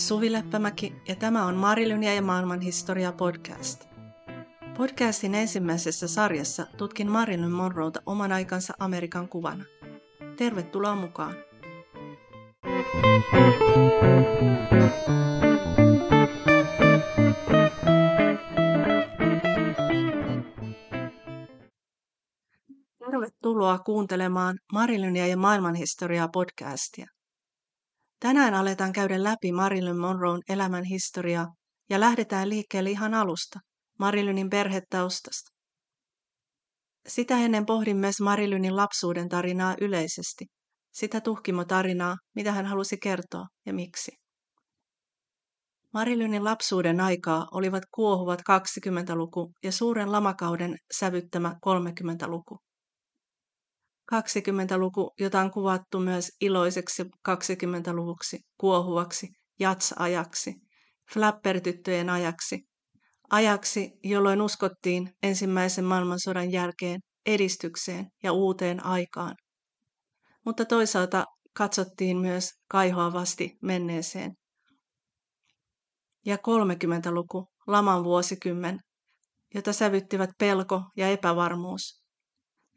Suvi Leppämäki ja tämä on Marilynia ja maailmanhistoria podcast. Podcastin ensimmäisessä sarjassa tutkin Marilyn Monroeta oman aikansa Amerikan kuvana. Tervetuloa mukaan! Tervetuloa kuuntelemaan Marilynia ja maailmanhistoriaa podcastia. Tänään aletaan käydä läpi Marilyn Monroon elämän historiaa ja lähdetään liikkeelle ihan alusta, Marilynin perhetaustasta. Sitä ennen pohdin myös Marilynin lapsuuden tarinaa yleisesti, sitä tuhkimotarinaa, mitä hän halusi kertoa ja miksi. Marilynin lapsuuden aikaa olivat kuohuvat 20-luku ja suuren lamakauden sävyttämä 30-luku. 20-luku, jota on kuvattu myös iloiseksi 20-luvuksi, kuohuvaksi, jats-ajaksi, flappertyttöjen ajaksi, ajaksi, jolloin uskottiin ensimmäisen maailmansodan jälkeen edistykseen ja uuteen aikaan. Mutta toisaalta katsottiin myös kaihoavasti menneeseen. Ja 30-luku, laman vuosikymmen, jota sävyttivät pelko ja epävarmuus,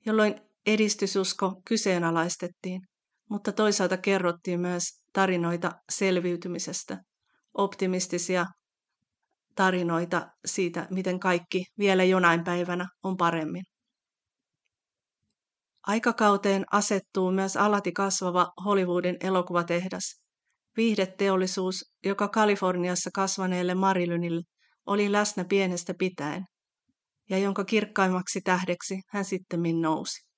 jolloin edistysusko kyseenalaistettiin, mutta toisaalta kerrottiin myös tarinoita selviytymisestä, optimistisia tarinoita siitä, miten kaikki vielä jonain päivänä on paremmin. Aikakauteen asettuu myös alati kasvava Hollywoodin elokuvatehdas. Viihdeteollisuus, joka Kaliforniassa kasvaneelle Marilynille oli läsnä pienestä pitäen, ja jonka kirkkaimmaksi tähdeksi hän sitten nousi.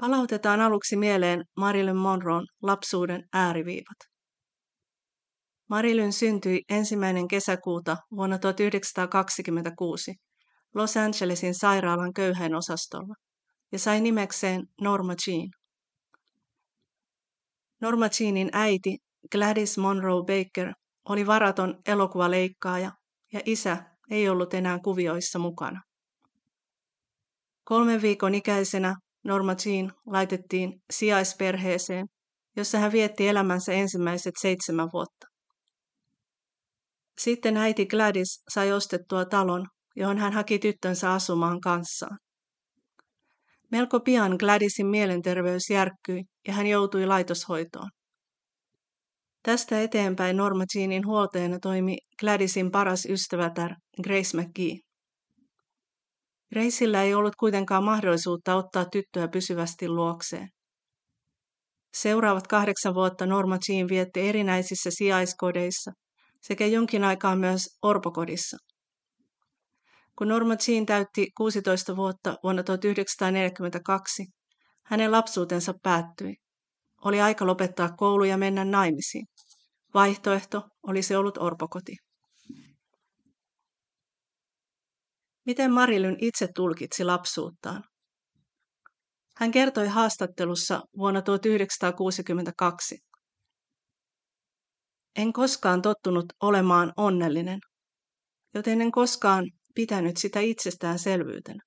Palautetaan aluksi mieleen Marilyn Monroon lapsuuden ääriviivat. Marilyn syntyi ensimmäinen kesäkuuta vuonna 1926 Los Angelesin sairaalan köyhän osastolla ja sai nimekseen Norma Jean. Norma Jeanin äiti Gladys Monroe Baker oli varaton elokuvaleikkaaja ja isä ei ollut enää kuvioissa mukana. Kolmen viikon ikäisenä Norma Jean laitettiin sijaisperheeseen, jossa hän vietti elämänsä ensimmäiset seitsemän vuotta. Sitten äiti Gladys sai ostettua talon, johon hän haki tyttönsä asumaan kanssaan. Melko pian Gladysin mielenterveys järkkyi ja hän joutui laitoshoitoon. Tästä eteenpäin Norma Jeanin huoltajana toimi Gladysin paras ystävätär Grace McGee. Reisillä ei ollut kuitenkaan mahdollisuutta ottaa tyttöä pysyvästi luokseen. Seuraavat kahdeksan vuotta Norma Jean vietti erinäisissä sijaiskodeissa sekä jonkin aikaa myös orpokodissa. Kun Norma Jean täytti 16 vuotta vuonna 1942, hänen lapsuutensa päättyi. Oli aika lopettaa koulu ja mennä naimisiin. Vaihtoehto olisi ollut orpokoti. Miten Marilyn itse tulkitsi lapsuuttaan? Hän kertoi haastattelussa vuonna 1962. En koskaan tottunut olemaan onnellinen, joten en koskaan pitänyt sitä itsestäänselvyytenä.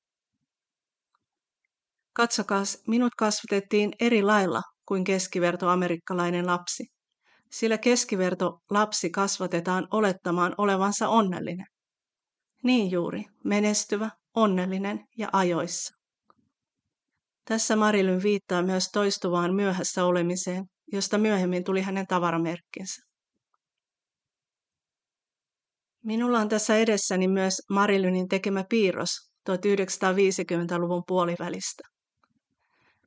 Katsokaas, minut kasvatettiin eri lailla kuin keskiverto amerikkalainen lapsi, sillä keskiverto lapsi kasvatetaan olettamaan olevansa onnellinen. Niin juuri, menestyvä, onnellinen ja ajoissa. Tässä Marilyn viittaa myös toistuvaan myöhässä olemiseen, josta myöhemmin tuli hänen tavaramerkkinsä. Minulla on tässä edessäni myös Marilynin tekemä piirros 1950-luvun puolivälistä.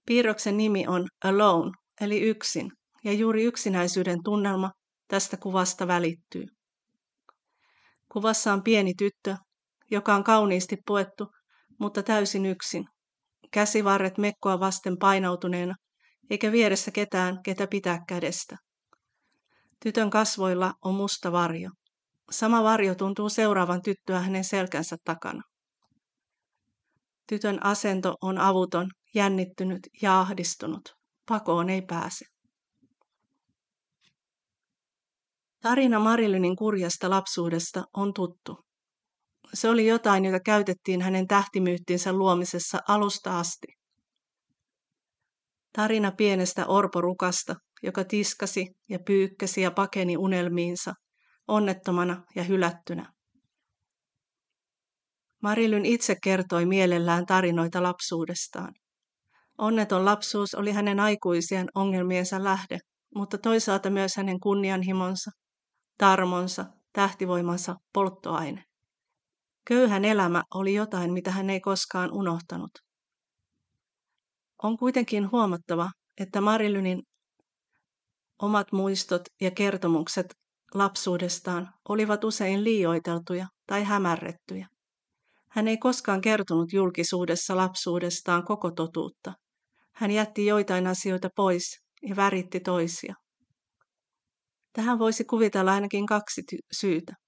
Piirroksen nimi on Alone, eli yksin, ja juuri yksinäisyyden tunnelma tästä kuvasta välittyy. Kuvassa on pieni tyttö, joka on kauniisti puettu, mutta täysin yksin. Käsivarret mekkoa vasten painautuneena, eikä vieressä ketään, ketä pitää kädestä. Tytön kasvoilla on musta varjo. Sama varjo tuntuu seuraavan tyttöä hänen selkänsä takana. Tytön asento on avuton, jännittynyt ja ahdistunut. Pakoon ei pääse. Tarina Marilynin kurjasta lapsuudesta on tuttu. Se oli jotain, jota käytettiin hänen tähtimyyttinsä luomisessa alusta asti. Tarina pienestä orporukasta, joka tiskasi ja pyykkäsi ja pakeni unelmiinsa, onnettomana ja hylättynä. Marilyn itse kertoi mielellään tarinoita lapsuudestaan. Onneton lapsuus oli hänen aikuisien ongelmiensa lähde, mutta toisaalta myös hänen kunnianhimonsa, tarmonsa, tähtivoimansa polttoaine. Köyhän elämä oli jotain, mitä hän ei koskaan unohtanut. On kuitenkin huomattava, että Marilynin omat muistot ja kertomukset lapsuudestaan olivat usein liioiteltuja tai hämärrettyjä. Hän ei koskaan kertonut julkisuudessa lapsuudestaan koko totuutta. Hän jätti joitain asioita pois ja väritti toisia. Tähän voisi kuvitella ainakin kaksi syytä.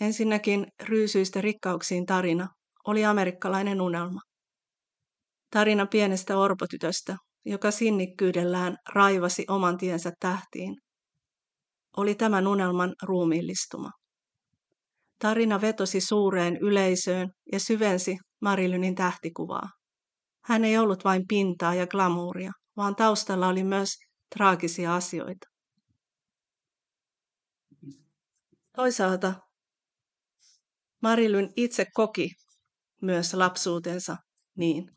Ensinnäkin ryysyistä rikkauksiin tarina oli amerikkalainen unelma. Tarina pienestä orpotytöstä, joka sinnikkyydellään raivasi oman tiensä tähtiin, oli tämän unelman ruumiillistuma. Tarina vetosi suureen yleisöön ja syvensi Marilynin tähtikuvaa. Hän ei ollut vain pintaa ja glamuuria, vaan taustalla oli myös traagisia asioita. Toisaalta Marilyn itse koki myös lapsuutensa niin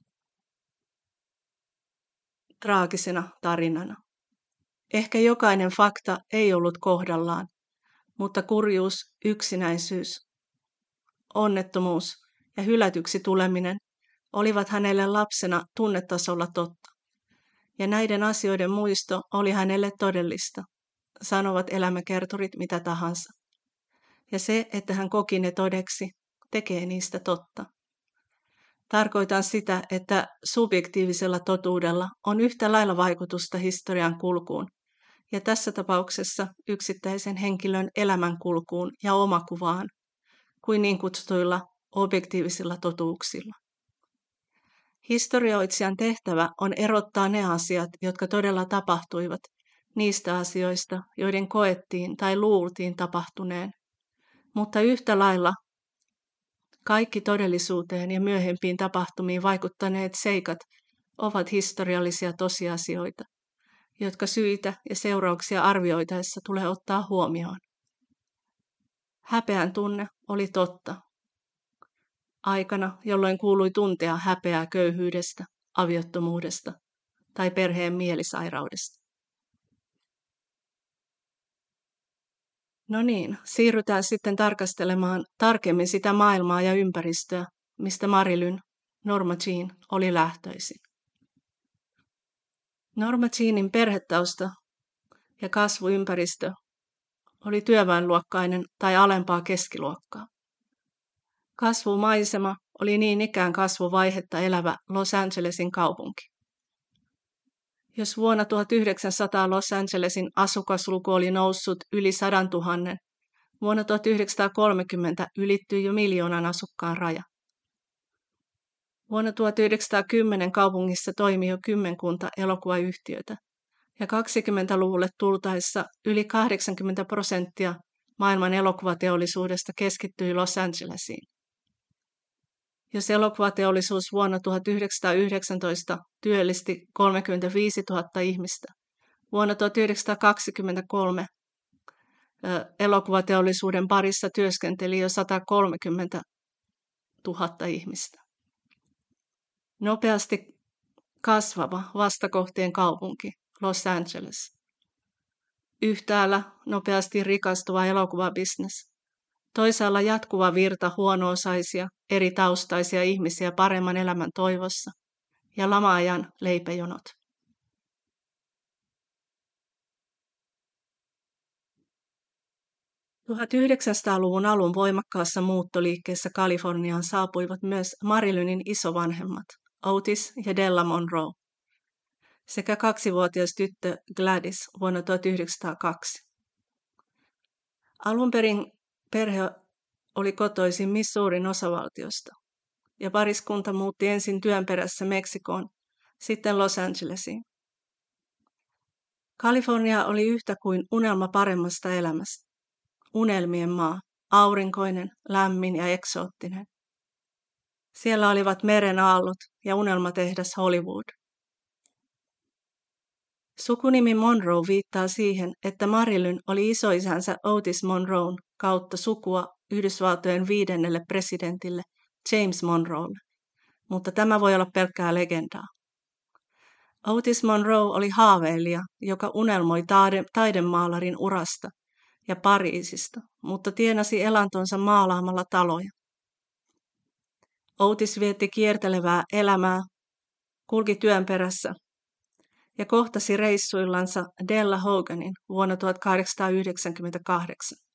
traagisena tarinana. Ehkä jokainen fakta ei ollut kohdallaan, mutta kurjuus, yksinäisyys, onnettomuus ja hylätyksi tuleminen olivat hänelle lapsena tunnetasolla totta. Ja näiden asioiden muisto oli hänelle todellista, sanovat elämäkertorit mitä tahansa. Ja se, että hän koki ne todeksi, tekee niistä totta. Tarkoitan sitä, että subjektiivisella totuudella on yhtä lailla vaikutusta historian kulkuun, ja tässä tapauksessa yksittäisen henkilön elämänkulkuun ja omakuvaan, kuin niin kutsutuilla objektiivisilla totuuksilla. Historioitsijan tehtävä on erottaa ne asiat, jotka todella tapahtuivat, niistä asioista, joiden koettiin tai luultiin tapahtuneen. Mutta yhtä lailla kaikki todellisuuteen ja myöhempiin tapahtumiin vaikuttaneet seikat ovat historiallisia tosiasioita, jotka syitä ja seurauksia arvioitaessa tulee ottaa huomioon. Häpeän tunne oli totta. Aikana, jolloin kuului tuntea häpeää köyhyydestä, aviottomuudesta tai perheen mielisairaudesta. No niin, siirrytään sitten tarkastelemaan tarkemmin sitä maailmaa ja ympäristöä, mistä Marilyn, Norma Jean, oli lähtöisin. Norma Jeanin perhetausta ja kasvuympäristö oli työväenluokkainen tai alempaa keskiluokkaa. Kasvumaisema oli niin ikään kasvuvaihetta elävä Los Angelesin kaupunki. Jos vuonna 1900 Los Angelesin asukasluku oli noussut yli 100 000, vuonna 1930 ylittyi jo miljoonan asukkaan raja. Vuonna 1910 kaupungissa toimi jo kymmenkunta elokuvayhtiötä, ja 20-luvulle tultaessa yli 80 prosenttia maailman elokuvateollisuudesta keskittyi Los Angelesiin. Jos elokuvateollisuus vuonna 1919 työllisti 35 000 ihmistä, vuonna 1923 elokuvateollisuuden parissa työskenteli jo 130 000 ihmistä. Nopeasti kasvava vastakohteen kaupunki Los Angeles. Yhtäällä nopeasti rikastuva elokuvabisnes. Toisaalla jatkuva virta huono-osaisia, eri taustaisia ihmisiä paremman elämän toivossa ja lamaajan leipäjonot. luvun alun voimakkaassa muuttoliikkeessä Kaliforniaan saapuivat myös Marilynin isovanhemmat, Otis ja Della Monroe, sekä kaksivuotias tyttö Gladys vuonna 1902. Alun perin Perhe oli kotoisin Missourin osavaltiosta, ja pariskunta muutti ensin työn perässä Meksikoon, sitten Los Angelesiin. Kalifornia oli yhtä kuin unelma paremmasta elämästä. Unelmien maa, aurinkoinen, lämmin ja eksoottinen. Siellä olivat meren aallot ja unelmatehdas Hollywood. Sukunimi Monroe viittaa siihen, että Marilyn oli isoisänsä Otis Monroe kautta sukua Yhdysvaltojen viidennelle presidentille James Monroelle, mutta tämä voi olla pelkkää legendaa. Otis Monroe oli haaveilija, joka unelmoi taide- taidemaalarin urasta ja Pariisista, mutta tienasi elantonsa maalaamalla taloja. Otis vietti kiertelevää elämää, kulki työn perässä ja kohtasi reissuillansa Della Hoganin vuonna 1898.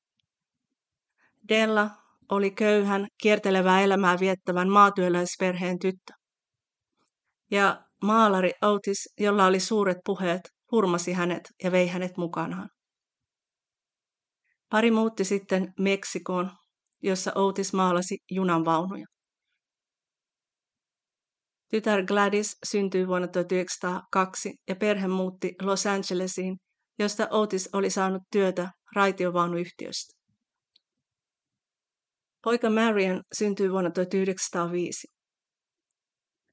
Della oli köyhän, kiertelevää elämää viettävän maatyöläisperheen tyttö. Ja maalari Otis, jolla oli suuret puheet, hurmasi hänet ja vei hänet mukanaan. Pari muutti sitten Meksikoon, jossa Otis maalasi junanvaunuja. Tytär Gladys syntyi vuonna 1902 ja perhe muutti Los Angelesiin, josta Otis oli saanut työtä raitiovaunuyhtiöstä. Poika Marion syntyi vuonna 1905.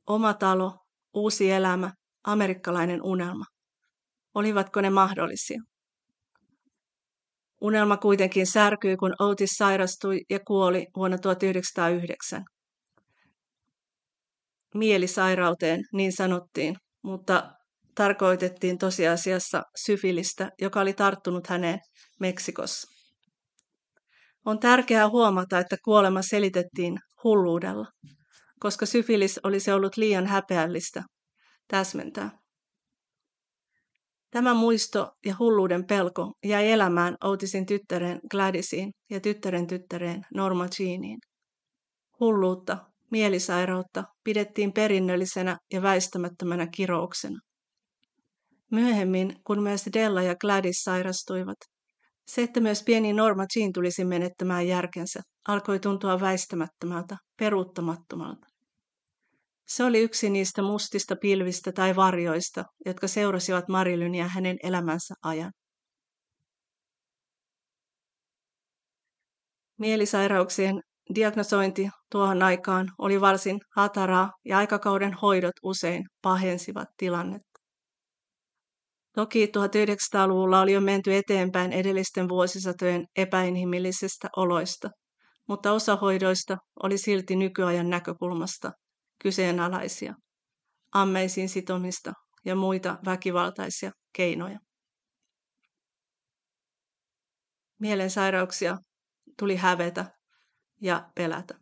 Oma talo, uusi elämä, amerikkalainen unelma. Olivatko ne mahdollisia? Unelma kuitenkin särkyi, kun Otis sairastui ja kuoli vuonna 1909 mielisairauteen, niin sanottiin, mutta tarkoitettiin tosiasiassa syfilistä, joka oli tarttunut häneen Meksikossa. On tärkeää huomata, että kuolema selitettiin hulluudella, koska syfilis olisi ollut liian häpeällistä täsmentää. Tämä muisto ja hulluuden pelko jäi elämään Outisin tyttären Gladysiin ja tyttären tyttäreen Norma Jeaniin. Hulluutta mielisairautta pidettiin perinnöllisenä ja väistämättömänä kirouksena. Myöhemmin, kun myös Della ja Gladys sairastuivat, se, että myös pieni Norma Jean tulisi menettämään järkensä, alkoi tuntua väistämättömältä, peruuttamattomalta. Se oli yksi niistä mustista pilvistä tai varjoista, jotka seurasivat Marilynia hänen elämänsä ajan. Mielisairauksien Diagnosointi tuohon aikaan oli varsin hataraa ja aikakauden hoidot usein pahensivat tilannetta. Toki 1900-luvulla oli jo menty eteenpäin edellisten vuosisatojen epäinhimillisistä oloista, mutta osa hoidoista oli silti nykyajan näkökulmasta kyseenalaisia, ammeisiin sitomista ja muita väkivaltaisia keinoja. Mielensairauksia tuli hävetä ja pelätä.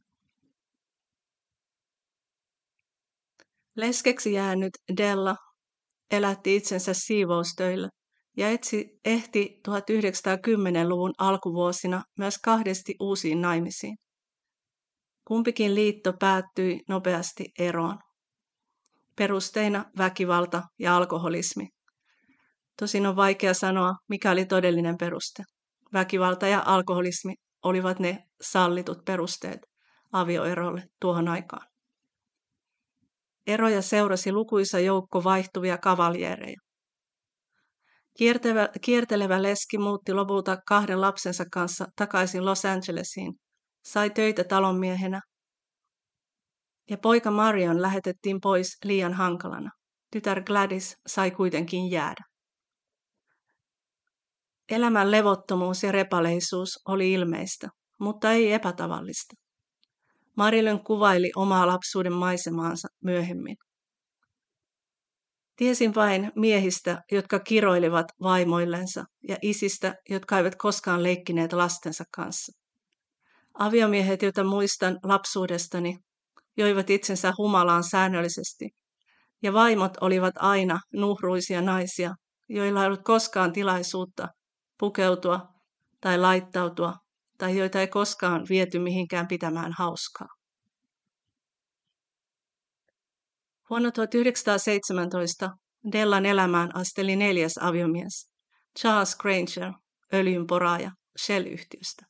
Leskeksi jäänyt Della elätti itsensä siivoustöillä ja etsi, ehti 1910-luvun alkuvuosina myös kahdesti uusiin naimisiin. Kumpikin liitto päättyi nopeasti eroon. Perusteina väkivalta ja alkoholismi. Tosin on vaikea sanoa, mikä oli todellinen peruste. Väkivalta ja alkoholismi olivat ne sallitut perusteet avioerolle tuohon aikaan. Eroja seurasi lukuisa joukko vaihtuvia kavaljeereja. Kiertevä, kiertelevä leski muutti lopulta kahden lapsensa kanssa takaisin Los Angelesiin, sai töitä talonmiehenä ja poika Marion lähetettiin pois liian hankalana. Tytär Gladys sai kuitenkin jäädä. Elämän levottomuus ja repaleisuus oli ilmeistä, mutta ei epätavallista. Marilyn kuvaili omaa lapsuuden maisemaansa myöhemmin. Tiesin vain miehistä, jotka kiroilivat vaimoillensa ja isistä, jotka eivät koskaan leikkineet lastensa kanssa. Aviomiehet, joita muistan lapsuudestani, joivat itsensä humalaan säännöllisesti, ja vaimot olivat aina nuhruisia naisia, joilla ei ollut koskaan tilaisuutta pukeutua tai laittautua tai joita ei koskaan viety mihinkään pitämään hauskaa. Vuonna 1917 Dellan elämään asteli neljäs aviomies, Charles Granger, öljynporaaja Shell-yhtiöstä.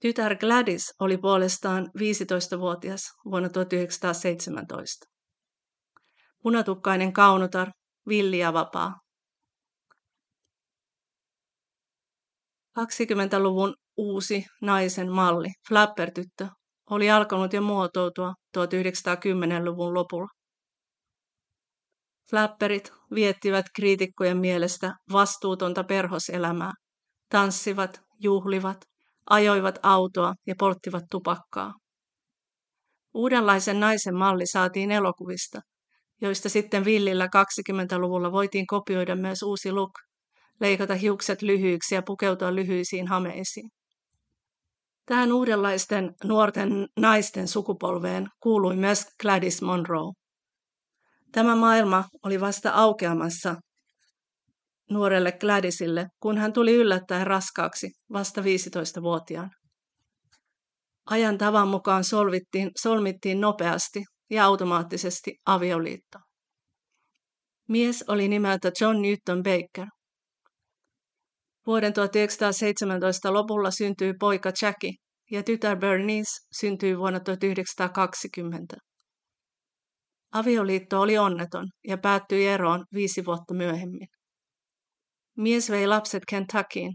Tytär Gladys oli puolestaan 15-vuotias vuonna 1917. Punatukkainen kaunotar, villi ja vapaa, 20-luvun uusi naisen malli, flapper-tyttö, oli alkanut jo muotoutua 1910-luvun lopulla. Flapperit viettivät kriitikkojen mielestä vastuutonta perhoselämää. Tanssivat, juhlivat, ajoivat autoa ja polttivat tupakkaa. Uudenlaisen naisen malli saatiin elokuvista, joista sitten villillä 20-luvulla voitiin kopioida myös uusi look, leikata hiukset lyhyiksi ja pukeutua lyhyisiin hameisiin. Tähän uudenlaisten nuorten naisten sukupolveen kuului myös Gladys Monroe. Tämä maailma oli vasta aukeamassa nuorelle Gladysille, kun hän tuli yllättäen raskaaksi vasta 15-vuotiaan. Ajan tavan mukaan solvittiin, solmittiin nopeasti ja automaattisesti avioliitto. Mies oli nimeltä John Newton Baker. Vuoden 1917 lopulla syntyi poika Jackie ja tytär Bernice syntyi vuonna 1920. Avioliitto oli onneton ja päättyi eroon viisi vuotta myöhemmin. Mies vei lapset Kentuckyin.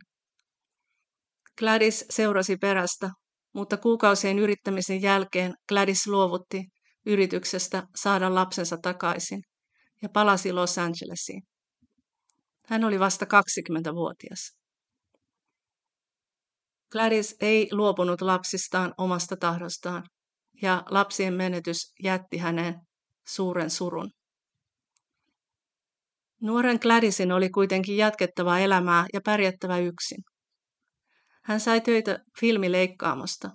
Gladys seurasi perästä, mutta kuukausien yrittämisen jälkeen Gladys luovutti yrityksestä saada lapsensa takaisin ja palasi Los Angelesiin. Hän oli vasta 20-vuotias. Gladys ei luopunut lapsistaan omasta tahdostaan, ja lapsien menetys jätti häneen suuren surun. Nuoren Gladysin oli kuitenkin jatkettava elämää ja pärjättävä yksin. Hän sai töitä filmileikkaamosta.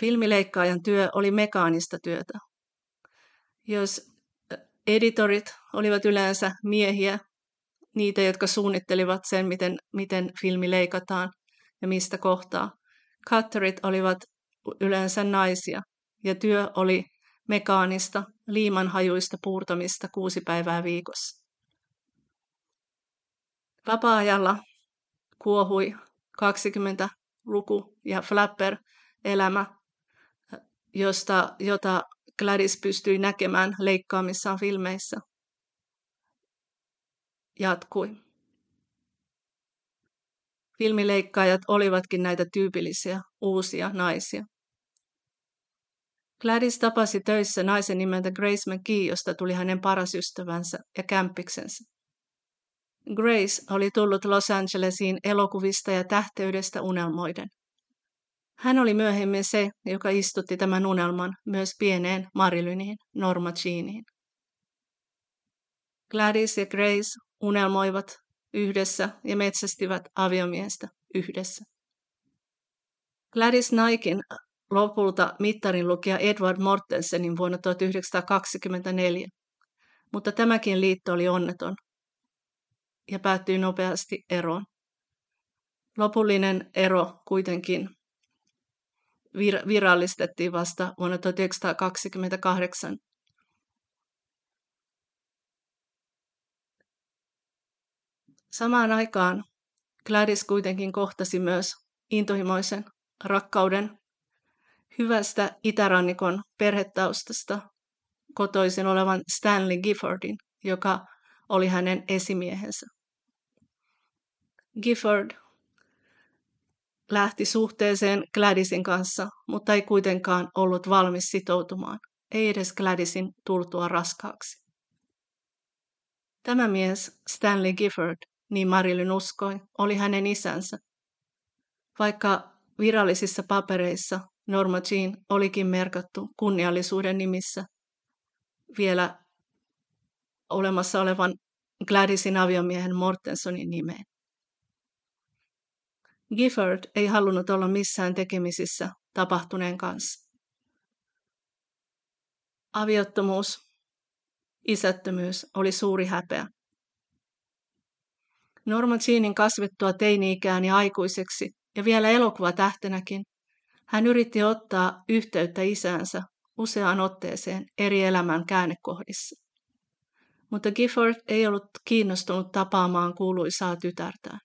Filmileikkaajan työ oli mekaanista työtä. Jos editorit olivat yleensä miehiä, niitä, jotka suunnittelivat sen, miten, miten filmi leikataan ja mistä kohtaa. Cutterit olivat yleensä naisia ja työ oli mekaanista, liimanhajuista puurtamista kuusi päivää viikossa. Vapaa-ajalla kuohui 20 luku ja flapper elämä, josta, jota Gladys pystyi näkemään leikkaamissaan filmeissä jatkui. Filmileikkaajat olivatkin näitä tyypillisiä uusia naisia. Gladys tapasi töissä naisen nimeltä Grace McGee, josta tuli hänen paras ystävänsä ja kämpiksensä. Grace oli tullut Los Angelesiin elokuvista ja tähteydestä unelmoiden. Hän oli myöhemmin se, joka istutti tämän unelman myös pieneen Marilyniin, Norma Jeaniin. Gladys ja Grace unelmoivat yhdessä ja metsästivät aviomiestä yhdessä. Gladys Naikin lopulta mittarin lukija Edward Mortensenin vuonna 1924, mutta tämäkin liitto oli onneton ja päättyi nopeasti eroon. Lopullinen ero kuitenkin vir- virallistettiin vasta vuonna 1928 Samaan aikaan Gladys kuitenkin kohtasi myös intohimoisen rakkauden hyvästä itärannikon perhetaustasta kotoisin olevan Stanley Giffordin, joka oli hänen esimiehensä. Gifford lähti suhteeseen Gladysin kanssa, mutta ei kuitenkaan ollut valmis sitoutumaan, ei edes Gladysin tultua raskaaksi. Tämä mies, Stanley Gifford, niin Marilyn uskoi, oli hänen isänsä. Vaikka virallisissa papereissa Norma Jean olikin merkattu kunniallisuuden nimissä vielä olemassa olevan Gladysin aviomiehen Mortensonin nimeen. Gifford ei halunnut olla missään tekemisissä tapahtuneen kanssa. Aviottomuus, isättömyys oli suuri häpeä. Norma Jeanin kasvettua teini-ikään ja aikuiseksi ja vielä elokuvatähtenäkin, hän yritti ottaa yhteyttä isäänsä useaan otteeseen eri elämän käännekohdissa. Mutta Gifford ei ollut kiinnostunut tapaamaan kuuluisaa tytärtään.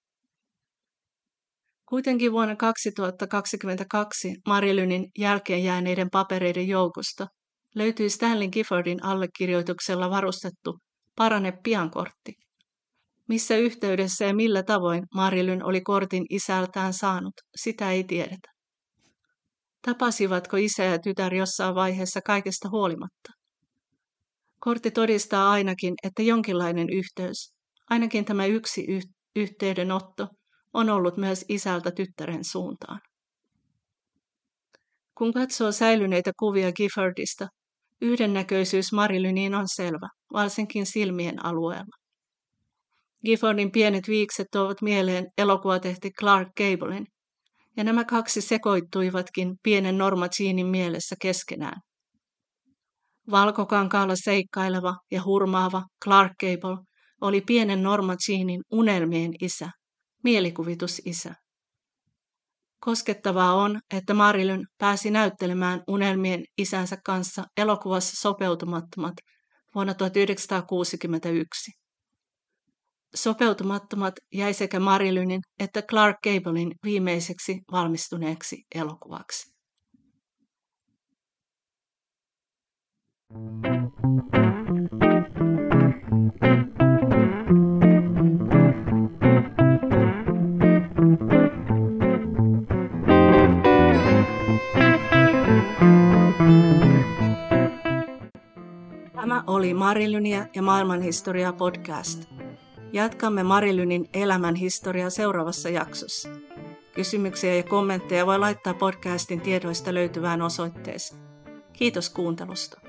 Kuitenkin vuonna 2022 Marilynin jälkeen jääneiden papereiden joukosta löytyi Stanley Giffordin allekirjoituksella varustettu Parane piankortti – missä yhteydessä ja millä tavoin Marilyn oli kortin isältään saanut, sitä ei tiedetä. Tapasivatko isä ja tytär jossain vaiheessa kaikesta huolimatta? Kortti todistaa ainakin, että jonkinlainen yhteys, ainakin tämä yksi yh- yhteydenotto, on ollut myös isältä tyttären suuntaan. Kun katsoo säilyneitä kuvia Giffordista, yhdennäköisyys Marilyniin on selvä, varsinkin silmien alueella. Giffordin pienet viikset tuovat mieleen elokuvatehti Clark Gablein, ja nämä kaksi sekoittuivatkin pienen Norma Jeanin mielessä keskenään. Valkokankaalla seikkaileva ja hurmaava Clark Gable oli pienen Norma Jeanin unelmien isä, mielikuvitusisä. Koskettavaa on, että Marilyn pääsi näyttelemään unelmien isänsä kanssa elokuvassa Sopeutumattomat vuonna 1961. Sopeutumattomat jäi sekä Marilynin että Clark Gablein viimeiseksi valmistuneeksi elokuvaksi. Tämä oli Marilynia ja maailmanhistoria podcast. Jatkamme Marilynin elämän historiaa seuraavassa jaksossa. Kysymyksiä ja kommentteja voi laittaa podcastin tiedoista löytyvään osoitteeseen. Kiitos kuuntelusta.